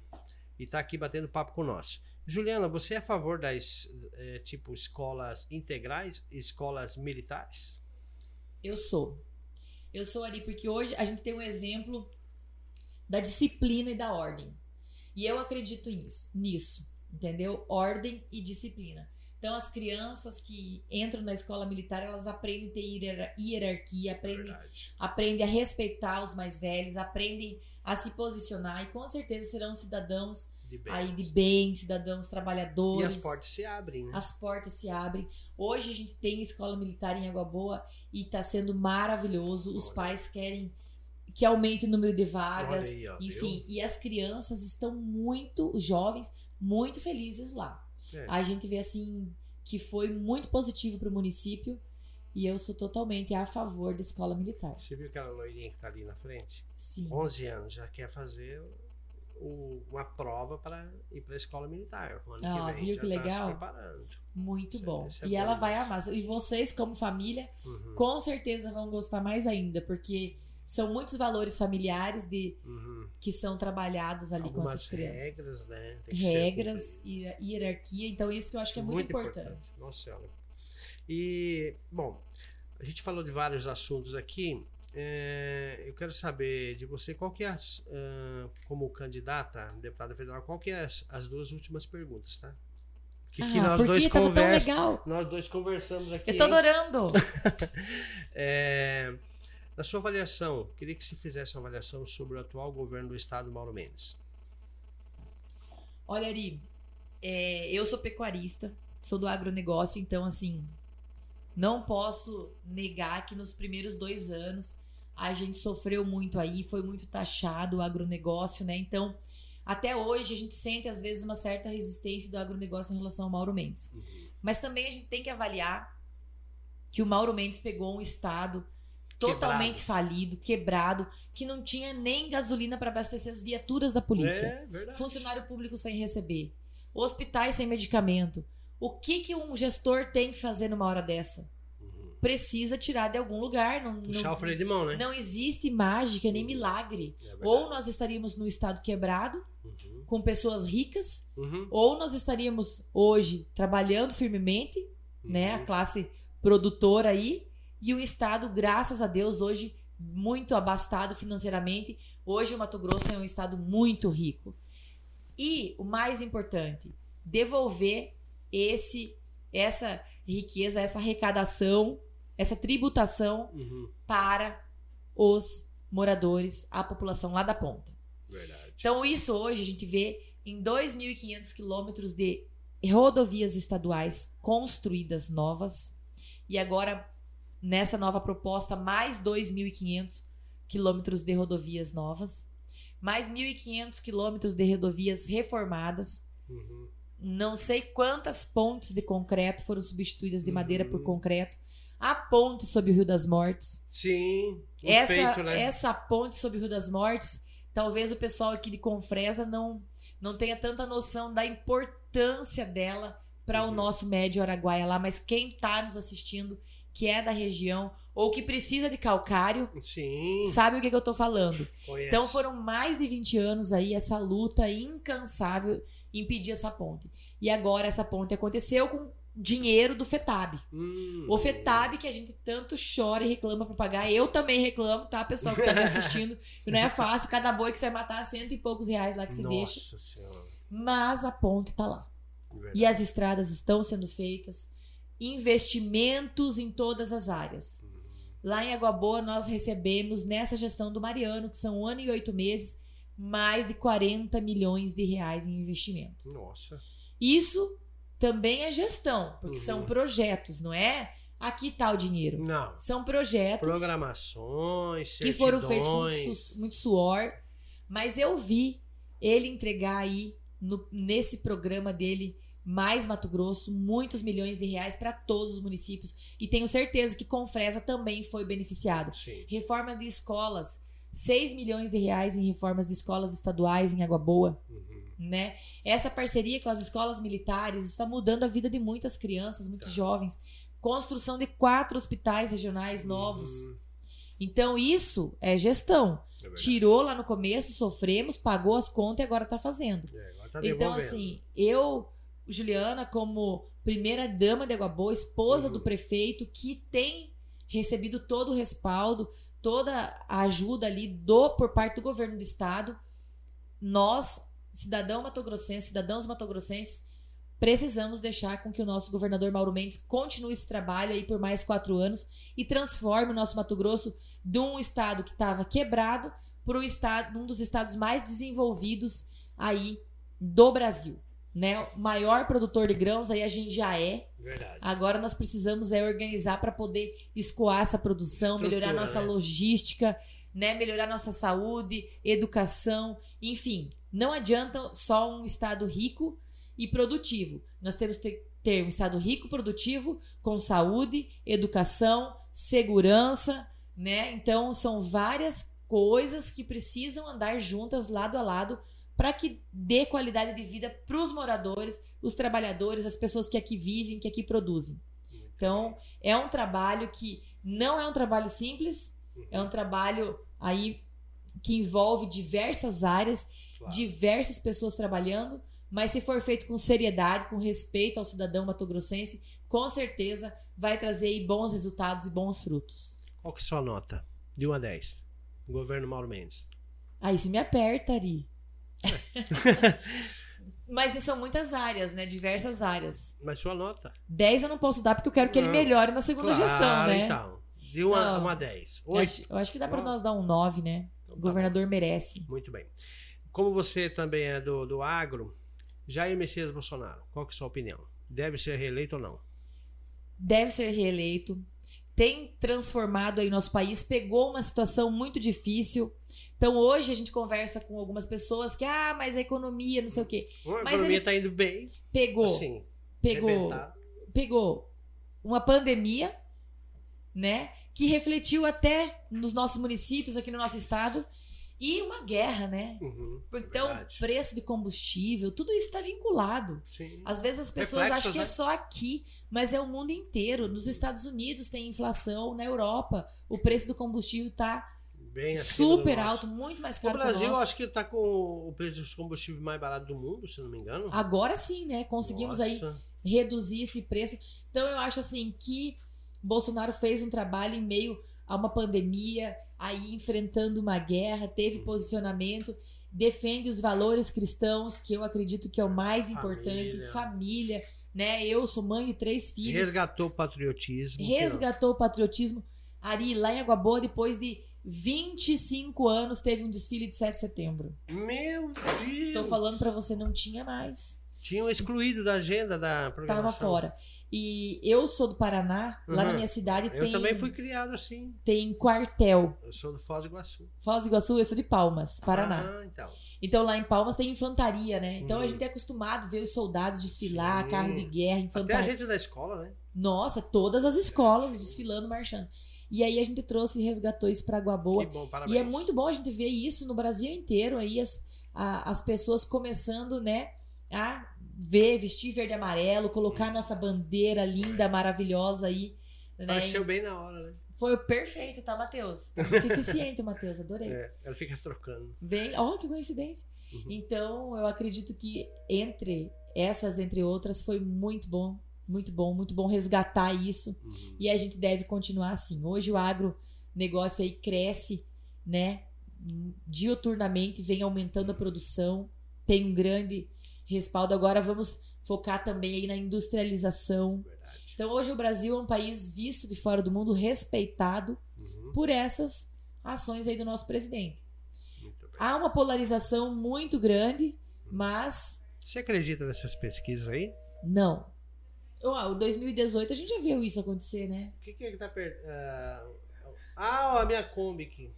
e está aqui batendo papo com nós. Juliana, você é a favor das é, tipo escolas integrais, escolas militares? Eu sou. Eu sou ali porque hoje a gente tem um exemplo da disciplina e da ordem. E eu acredito nisso, nisso, entendeu? Ordem e disciplina. Então, as crianças que entram na escola militar, elas aprendem a ter hierarquia, aprendem, aprendem a respeitar os mais velhos, aprendem a se posicionar e com certeza serão cidadãos de aí de bem, cidadãos trabalhadores. E as portas se abrem, né? As portas se abrem. Hoje a gente tem escola militar em Água Boa e está sendo maravilhoso. Os Olha. pais querem que aumente o número de vagas, aí, ó, enfim, viu? e as crianças estão muito jovens, muito felizes lá. É. A gente vê assim que foi muito positivo para o município. E eu sou totalmente a favor da escola militar. Você viu aquela loirinha que está ali na frente? Sim. 11 anos, já quer fazer o- uma prova para ir para a escola militar. O ano Ah, que vem viu que tá legal? se preparando. Muito Isso é- bom. isso é e bom ela vai demais. amar. E vocês, como família, Uhum, com certeza vão gostar mais ainda, porque são muitos valores familiares de uhum. que são trabalhados ali com Algumas essas crianças. regras, né? Que Regras e hierarquia. Então, isso que eu acho que é muito, importante. Nossa Senhora. E, bom, a gente falou de vários assuntos aqui. É, eu quero saber de você qual que é, as, ah, como candidata a deputada federal, qual que é as, as duas últimas perguntas, tá? Que, que ah, nós porque dois legal. Nós dois conversamos aqui. Eu tô adorando. (laughs) É, na sua avaliação, queria que se fizesse uma avaliação sobre o atual governo do estado Mauro Mendes. Olha, Ari, é, eu sou pecuarista, sou do agronegócio, então, assim, não posso negar que nos primeiros dois anos a gente sofreu muito aí, foi muito taxado o agronegócio, né? Então, até hoje a gente sente, às vezes, uma certa resistência do agronegócio em relação ao Mauro Mendes. Mas também a gente tem que avaliar que o Mauro Mendes pegou um estado totalmente falido, quebrado, que não tinha nem gasolina para abastecer as viaturas da polícia É verdade. funcionário público sem receber, hospitais sem medicamento. O que, que um gestor tem que fazer numa hora dessa? Uhum. Precisa tirar de algum lugar. Não, Puxar não, o freio de mão, né? não existe mágica nem milagre. É. Ou nós estaríamos no estado quebrado, Uhum. com pessoas ricas, Uhum. ou nós estaríamos hoje trabalhando firmemente, né? A Uhum. classe produtora aí, e o estado, graças a Deus, hoje muito abastado financeiramente. Hoje o Mato Grosso é um estado muito rico. E o mais importante, devolver esse essa riqueza, essa arrecadação, essa tributação Uhum. para os moradores, a população lá da ponta. Verdade. Então, isso hoje a gente vê em 2.500 quilômetros de rodovias estaduais construídas novas. E agora, nessa nova proposta, mais 2.500 quilômetros de rodovias novas. Mais 1.500 quilômetros de rodovias reformadas. Uhum. Não sei quantas pontes de concreto foram substituídas de madeira por Uhum. concreto. A ponte sobre o Rio das Mortes Sim, essa, feito, né? essa ponte sobre o Rio das Mortes, talvez o pessoal aqui de Confresa não, não tenha tanta noção da importância dela para Uhum. o nosso médio Araguaia lá, mas quem está nos assistindo, que é da região ou que precisa de calcário, Sim, sabe o que, que eu tô falando. conhece. Então foram mais de 20 anos aí essa luta incansável impedir essa ponte. E agora essa ponte aconteceu com dinheiro do FETAB. Hum, O FETAB que a gente tanto chora e reclama pra pagar. Eu também reclamo, tá, pessoal que tá me assistindo? (laughs) Que não é fácil, cada boi que você vai matar cento e poucos reais lá que deixa. Nossa senhora. Mas a ponte tá lá. Verdade. E as estradas estão sendo feitas. Investimentos em todas as áreas. Lá em Água Boa, nós recebemos, nessa gestão do Mariano, que são um ano e oito meses, mais de 40 milhões de reais em investimento. Nossa. Isso também é gestão, porque Uhum. são projetos, não é? Aqui tá o dinheiro. Não. São projetos Programações, que foram feitos com muito, certidões. su- muito suor, mas eu vi ele entregar aí no- nesse programa dele mais Mato Grosso muitos milhões de reais para todos os municípios e tenho certeza que Confresa também foi beneficiado. Sim. Reforma de escolas, 6 milhões de reais em reformas de escolas estaduais em Água Boa, Uhum. né? Essa parceria com as escolas militares está mudando a vida de muitas crianças, muitos Tá. jovens. Construção de quatro hospitais regionais novos. Uhum. Então, isso é gestão. É. Tirou lá no começo, sofremos, pagou as contas e agora tá fazendo. É, agora tá então, assim, eu, Juliana, como primeira dama de Água Boa, esposa Uhum. do prefeito, que tem recebido todo o respaldo, toda a ajuda ali do por parte do governo do estado, nós, cidadão matogrossense, cidadãos matogrossenses, precisamos deixar com que o nosso governador Mauro Mendes continue esse trabalho aí por mais quatro anos e transforme o nosso Mato Grosso de um estado que estava quebrado para um estado, um dos estados mais desenvolvidos aí do Brasil, né? O maior produtor de grãos aí a gente já é. Verdade. Agora nós precisamos é organizar para poder escoar essa produção, Estrutura, melhorar nossa né? logística, né? Melhorar nossa saúde, educação, enfim. Não adianta só um estado rico e produtivo. Nós temos que ter um estado rico, produtivo, com saúde, educação, segurança, né? Então são várias coisas que precisam andar juntas lado a lado para que dê qualidade de vida para os moradores, os trabalhadores, as pessoas que aqui vivem, que aqui produzem. Então, é um trabalho que não é um trabalho simples, é um trabalho aí que envolve diversas áreas, Claro. diversas pessoas trabalhando, mas se for feito com seriedade, com respeito ao cidadão matogrossense, com certeza vai trazer bons resultados e bons frutos. Qual que é a sua nota? De 1 a 10. Governo Mauro Mendes. Aí se me aperta, Ari. (laughs) Mas são muitas áreas, né? Diversas áreas. Mas sua nota? 10 eu não posso dar porque eu quero que ele Não. melhore na segunda Claro, gestão, né? então. De 1 a, Não. 1 a 10. Eu 8. acho, eu acho que dá Nove. nós dar um 9, né? Então O tá governador merece. Muito bem. Como você também é do, do agro, Jair Messias Bolsonaro, qual que é a sua opinião? Deve ser reeleito ou não? Deve ser reeleito. Tem transformado aí nosso país, pegou uma situação muito difícil. Então hoje a gente conversa com algumas pessoas que, ah, mas a economia, não sei o quê. A Mas economia está indo bem, Pegou, assim, pegou, pegou uma pandemia, né? Que refletiu até nos nossos municípios, aqui no nosso estado, e uma guerra, né? Uhum, Então, verdade. preço de combustível, tudo isso está vinculado. Sim. Às vezes as pessoas Reflexos, acham que é né? só aqui, mas é o mundo inteiro. Nos Estados Unidos tem inflação, na Europa o preço do combustível está super alto, muito mais O caro que o Brasil, nosso. acho que está com o preço dos combustíveis mais barato do mundo, se não me engano. Agora sim, né? Conseguimos aí Nossa. reduzir esse preço. Então eu acho assim que Bolsonaro fez um trabalho em meio a uma pandemia, aí enfrentando uma guerra, teve posicionamento, defende os valores cristãos, que eu acredito que é o mais importante, Família. família, né? Eu sou mãe de três filhos. Resgatou o patriotismo. resgatou o patriotismo. Ari, lá em Água Boa, depois de 25 anos, teve um desfile de 7 de setembro. Meu Deus! Tô falando pra você, não tinha mais. Tinham excluído da agenda da Tava programação. fora. E eu sou do Paraná, lá na Uhum. minha cidade Eu tem, também fui criado assim. tem quartel. Eu sou do Foz do Iguaçu. Foz do Iguaçu, eu sou de Palmas, Paraná. Ah, então. Então lá em Palmas tem infantaria, né? Então Uhum. a gente é acostumado a ver os soldados desfilar, Sim. carro de guerra, Até a infantaria. gente da escola, né? Nossa, todas as escolas desfilando, marchando. E aí a gente trouxe e resgatou isso pra Água Boa. Que bom, parabéns. E é muito bom a gente ver isso no Brasil inteiro, aí as, a- as pessoas começando, né, a ver, vestir verde e amarelo, colocar nossa bandeira linda, maravilhosa aí. Né? Apareceu bem na hora, né? Foi perfeito, tá, Matheus? (laughs) Muito eficiente, Matheus, adorei. É, ela fica trocando. Vem, ó, que coincidência. Uhum. Então, eu acredito que entre essas, entre outras, foi muito bom, muito bom, muito bom resgatar isso. Uhum. E a gente deve continuar assim. Hoje o agronegócio aí cresce, né? Dioturnamente, vem aumentando a produção, tem um grande respaldo. Agora vamos focar também aí na industrialização. Verdade. Então hoje o Brasil é um país visto de fora do mundo, respeitado Uhum. por essas ações aí do nosso presidente. Há uma polarização muito grande, mas Você acredita nessas pesquisas aí? não. O 2018 a gente já viu isso acontecer, né? O que, que é que tá perto? Ah, ó, a minha Kombi aqui.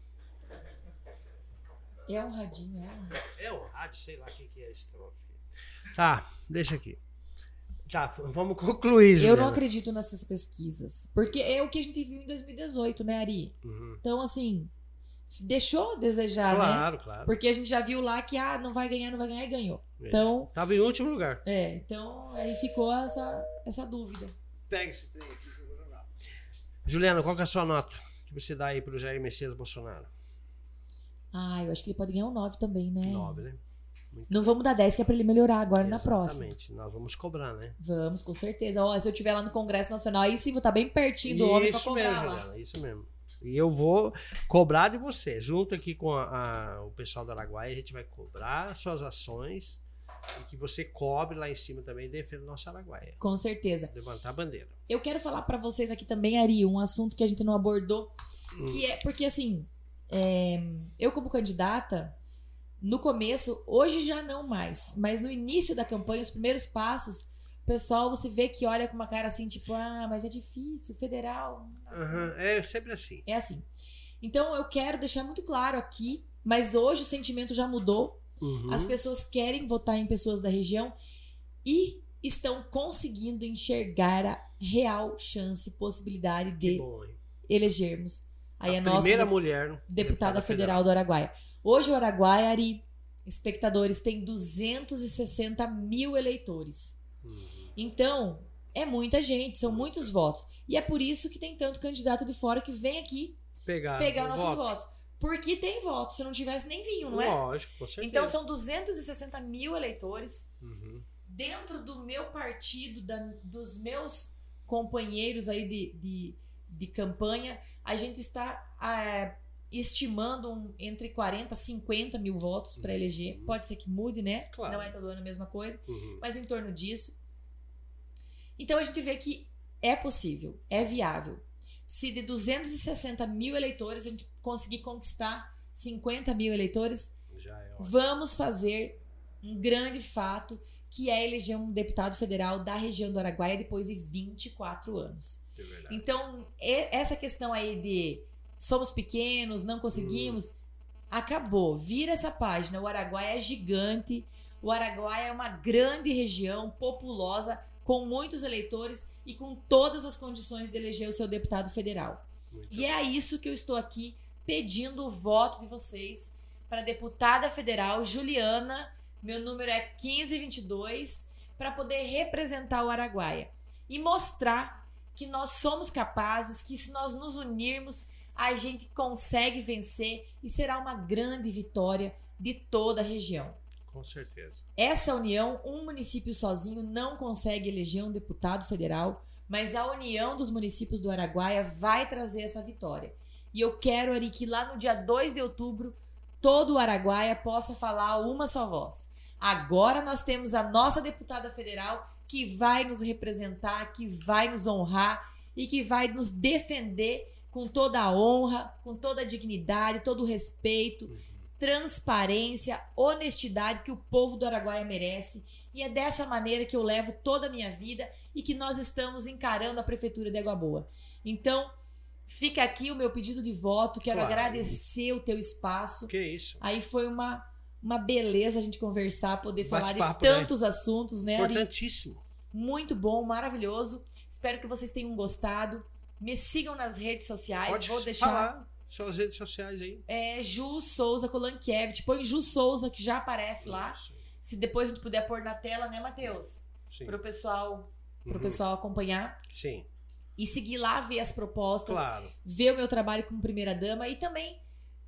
É um radinho, é. É o rádio, sei lá o que, que é esse troço. Tá, deixa aqui. Tá, vamos concluir, Eu Juliana. não acredito nessas pesquisas. Porque é o que a gente viu em 2018, né, Ari? Uhum. Então, assim, deixou a desejar, né? Claro, claro. Porque a gente já viu lá que, ah, não vai ganhar, não vai ganhar e ganhou. É. Então, Tava em último lugar. é, então aí ficou essa, essa dúvida. Pega esse trem aqui que eu vou jogar. Juliana, qual que é a sua nota que você dá aí pro Jair Messias Bolsonaro? Ah, eu acho que ele pode ganhar um 9 também, né? Nove, né? Não vamos dar 10, que é pra ele melhorar agora na próxima. Exatamente. Nós vamos cobrar, né? Vamos, com certeza. Ó, se eu estiver lá no Congresso Nacional, aí sim vou estar bem pertinho do homem pra Isso cobrar mesmo, lá. Isso mesmo. E eu vou cobrar de você. Junto aqui com a- a- o pessoal do Araguaia, a gente vai cobrar suas ações e que você cobre lá em cima também e defenda o nosso Araguaia. Com certeza. Levantar a bandeira. Eu quero falar pra vocês aqui também, Ari, um assunto que a gente não abordou, Hum. que é porque assim, é, eu como candidata, no começo, hoje já não mais, mas no início da campanha, os primeiros passos, o pessoal você vê que olha com uma cara assim, tipo, ah, mas é difícil, federal. assim. Aham, É sempre assim. É assim. Então eu quero deixar muito claro aqui, mas hoje o sentimento já mudou. Uhum. As pessoas querem votar em pessoas da região e estão conseguindo enxergar a real chance, possibilidade de bom, elegermos aí a, a nossa primeira de- mulher deputada federal do Araguaia. Hoje o Araguaia, Ari, espectadores, tem 260 mil eleitores. Uhum. Então, é muita gente, são muitos votos. E é por isso que tem tanto candidato de fora que vem aqui Pegar, pegar nossos voto. votos. Porque tem voto, se não tivesse nem vinho, não é? Lógico, com certeza. Então são 260 mil eleitores. Uhum. Dentro do meu partido, da- dos meus companheiros aí de, de, de campanha, a gente está ah, estimando um- entre 40 e 50 mil votos para eleger. Pode ser que mude, né? Claro. Não é todo ano a mesma coisa, Uhum. mas em torno disso. Então a gente vê que é possível, é viável. Se de 260 mil eleitores a gente conseguir conquistar 50 mil eleitores, é vamos fazer um grande fato que é eleger um deputado federal da região do Araguaia depois de 24 anos. É. Então, essa questão aí de somos pequenos, não conseguimos, acabou. Vira essa página. O Araguaia é gigante. O Araguaia é uma grande região, populosa, com muitos eleitores e com todas as condições de eleger o seu deputado federal. Muito E é isso que eu estou aqui pedindo o voto de vocês para a deputada federal Juliana, meu número é 1522, para poder representar o Araguaia e mostrar que nós somos capazes, que se nós nos unirmos, a gente consegue vencer e será uma grande vitória de toda a região. Com certeza. Essa união, um município sozinho não consegue eleger um deputado federal, mas a união dos municípios do Araguaia vai trazer essa vitória. E eu quero, Ari, que lá no dia 2 de outubro, todo o Araguaia possa falar uma só voz. Agora nós temos a nossa deputada federal que vai nos representar, que vai nos honrar e que vai nos defender com toda a honra, com toda a dignidade, todo o respeito, transparência, honestidade que o povo do Araguaia merece. E é dessa maneira que eu levo toda a minha vida e que nós estamos encarando a Prefeitura de Água Boa. Então, fica aqui o meu pedido de voto. Quero Claro. agradecer o teu espaço. Que isso. Aí foi uma, uma beleza a gente conversar, poder falar de né? tantos assuntos, né, Ari? Importantíssimo. Muito bom, maravilhoso. Espero que vocês tenham gostado. Me sigam nas redes sociais. Pode Vou deixar falar suas redes sociais aí. é, Ju Souza Kolankiewicz. Põe Ju Souza, que já aparece lá. Isso. Se depois a gente puder pôr na tela, né, Matheus? Sim. Para o pessoal, pro Uhum. pessoal acompanhar. Sim, E seguir lá, ver as propostas, claro. ver o meu trabalho como primeira-dama e também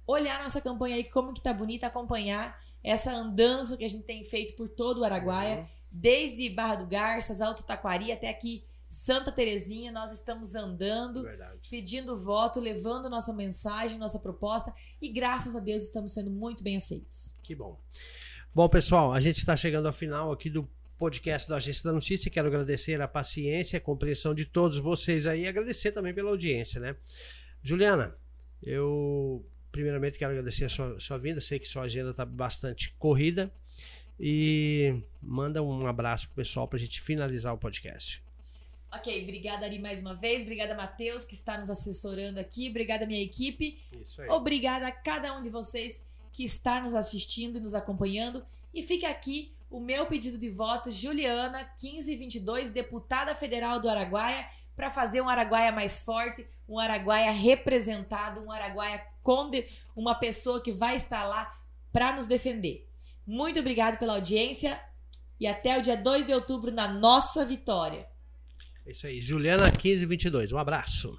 olhar nossa campanha aí, como que tá bonita, acompanhar essa andança que a gente tem feito por todo o Araguaia, Uhum. desde Barra do Garças, Alto Taquari até aqui Santa Terezinha, nós estamos andando, Verdade. pedindo voto, levando nossa mensagem, nossa proposta e graças a Deus estamos sendo muito bem aceitos. Que bom. Bom, pessoal, a gente está chegando ao final aqui do podcast da Agência da Notícia. Quero agradecer a paciência, a compreensão de todos vocês aí e agradecer também pela audiência, né? Juliana, eu primeiramente quero agradecer a sua, sua vinda. Sei que sua agenda está bastante corrida. E manda um abraço pro pessoal para a gente finalizar o podcast. Ok, obrigada Ari mais uma vez, obrigada Matheus que está nos assessorando aqui, obrigada minha equipe. Isso aí. Obrigada a cada um de vocês que está nos assistindo e nos acompanhando. E fica aqui o meu pedido de voto, Juliana 1522, deputada federal do Araguaia, para fazer um Araguaia mais forte, um Araguaia representado, um Araguaia com de- uma pessoa que vai estar lá para nos defender. Muito obrigado pela audiência e até o dia 2 de outubro na nossa vitória. É isso aí. Juliana 1522. Um abraço.